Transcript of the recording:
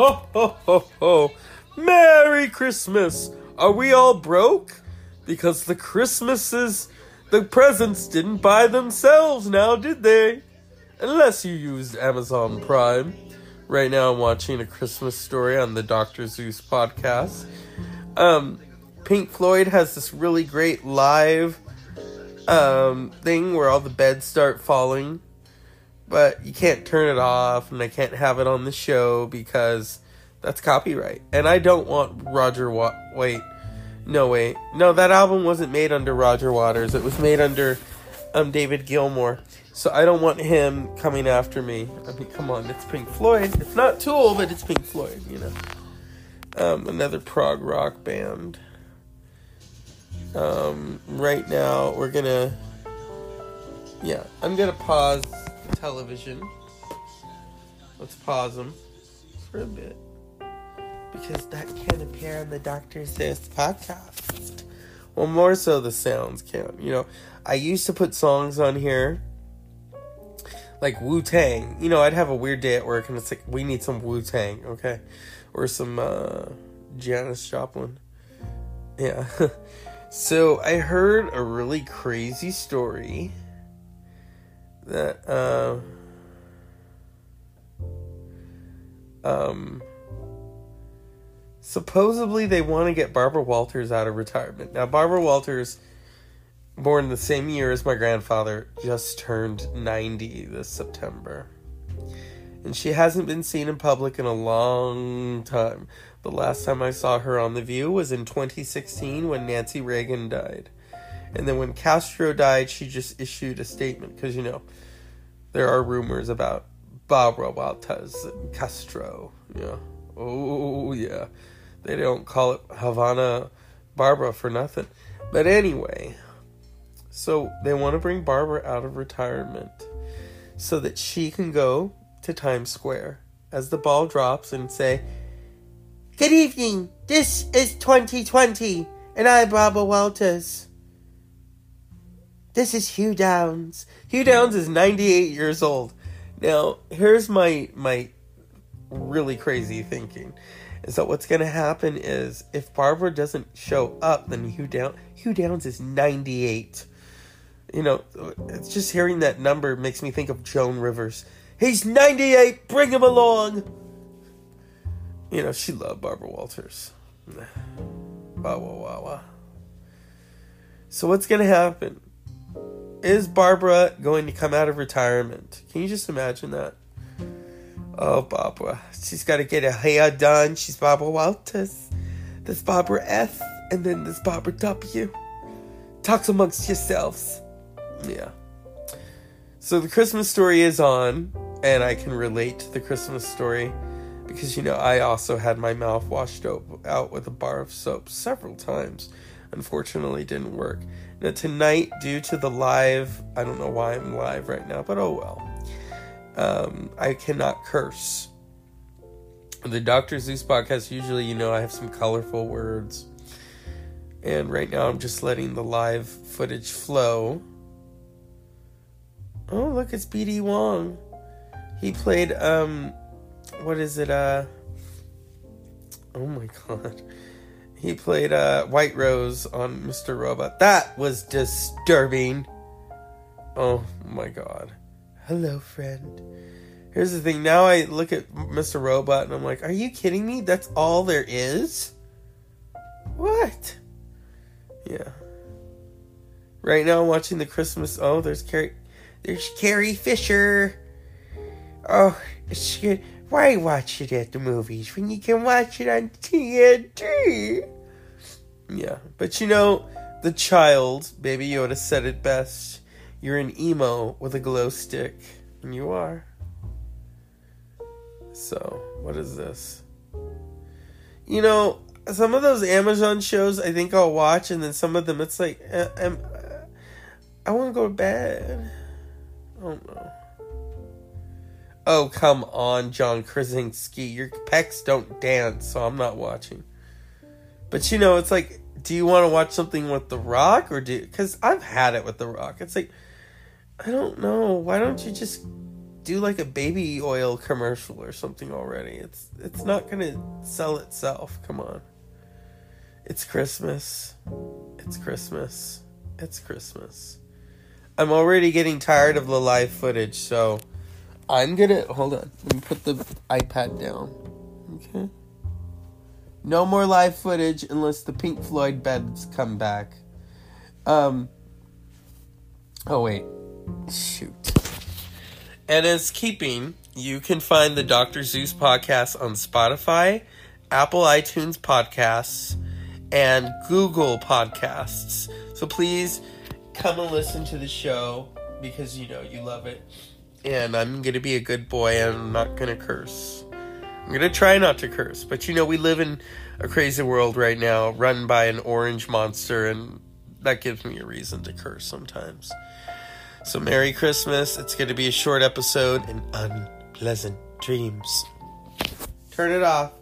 Ho, ho, ho, ho. Merry Christmas. Are we all broke? Because the Christmases, the presents didn't buy themselves now, did they? Unless you used Amazon Prime. Right now, I'm watching a Christmas story on the Dr. Zeus podcast. Um, Pink Floyd has this really great live um, thing where all the beds start falling, but you can't turn it off, and I can't have it on the show because that's copyright. And I don't want Roger Wa- wait, no wait, no that album wasn't made under Roger Waters. It was made under um David Gilmour. So I don't want him coming after me. I mean, come on, it's Pink Floyd. It's not Tool, but it's Pink Floyd, you know. Um, another prog rock band. Um, right now we're gonna, yeah, I'm gonna pause television. Let's pause them for a bit because that can appear on the Doctor Zeus podcast. Well, more so the sounds can. You know, I used to put songs on here like Wu Tang. You know, I'd have a weird day at work and it's like, we need some Wu Tang, okay? Or some uh, Janis Joplin. Yeah. so I heard a really crazy story that, uh, um, supposedly they want to get Barbara Walters out of retirement. Now, Barbara Walters, born the same year as my grandfather, just turned 90 this September. And she hasn't been seen in public in a long time. The last time I saw her on The View was in 2016 when Nancy Reagan died. And then when Castro died, she just issued a statement because, you know, there are rumors about Barbara Walters and Castro. Yeah. Oh, yeah. They don't call it Havana Barbara for nothing. But anyway, so they want to bring Barbara out of retirement so that she can go to Times Square as the ball drops and say, Good evening, this is 2020, and I'm Barbara Walters. This is Hugh Downs. Hugh Downs is 98 years old. Now, here's my my really crazy thinking. Is that what's going to happen is if Barbara doesn't show up, then Hugh Downs Hugh Downs is 98. You know, it's just hearing that number makes me think of Joan Rivers. He's 98. Bring him along. You know, she loved Barbara Walters. Wah, wah, wah, wah. So what's going to happen? Is Barbara going to come out of retirement? Can you just imagine that? Oh, Barbara. She's got to get her hair done. She's Barbara Walters. There's Barbara S. And then there's Barbara W. Talk amongst yourselves. Yeah. So the Christmas story is on, and I can relate to the Christmas story because, you know, I also had my mouth washed out with a bar of soap several times. Unfortunately, didn't work. Now, tonight, due to the live, I don't know why I'm live right now, but oh well. Um, I cannot curse. The Dr. Zeus podcast, usually, you know, I have some colorful words. And right now, I'm just letting the live footage flow. Oh, look, it's BD Wong. He played, um, what is it, uh, oh my god. He played, uh, White Rose on Mr. Robot. That was disturbing. Oh my god. Hello, friend. Here's the thing. Now I look at Mr. Robot and I'm like, are you kidding me? That's all there is? What? Yeah. Right now I'm watching the Christmas. Oh, there's Carrie. There's Carrie Fisher. Oh, she, why watch it at the movies when you can watch it on TNT? Yeah, but you know, the child, Baby Yoda, said it best. You're an emo with a glow stick, and you are. So, what is this? You know, some of those Amazon shows I think I'll watch, and then some of them it's like, uh, um, uh, I want to go to bed. Oh no. Oh, come on, John Krasinski. Your pecs don't dance, so I'm not watching. But you know, it's like, do you want to watch something with The Rock or do? Because I've had it with The Rock. It's like, I don't know. Why don't you just do like a baby oil commercial or something already. It's it's not gonna sell itself. Come on. It's Christmas. It's Christmas. It's Christmas. I'm already getting tired of the live footage, so I'm gonna hold on. Let me put the iPad down. Okay. No more live footage unless the Pink Floyd beds come back. Um. Oh wait. Shoot. And as keeping, you can find the Dr. Zeus podcast on Spotify, Apple iTunes podcasts, and Google podcasts. So please come and listen to the show because you know you love it. And I'm to be a good boy and I'm not to curse. I'm to try not to curse, but you know, we live in a crazy world right now run by an orange monster, and that gives me a reason to curse sometimes. So, Merry Christmas. It's to be a short episode and unpleasant dreams. Turn it off.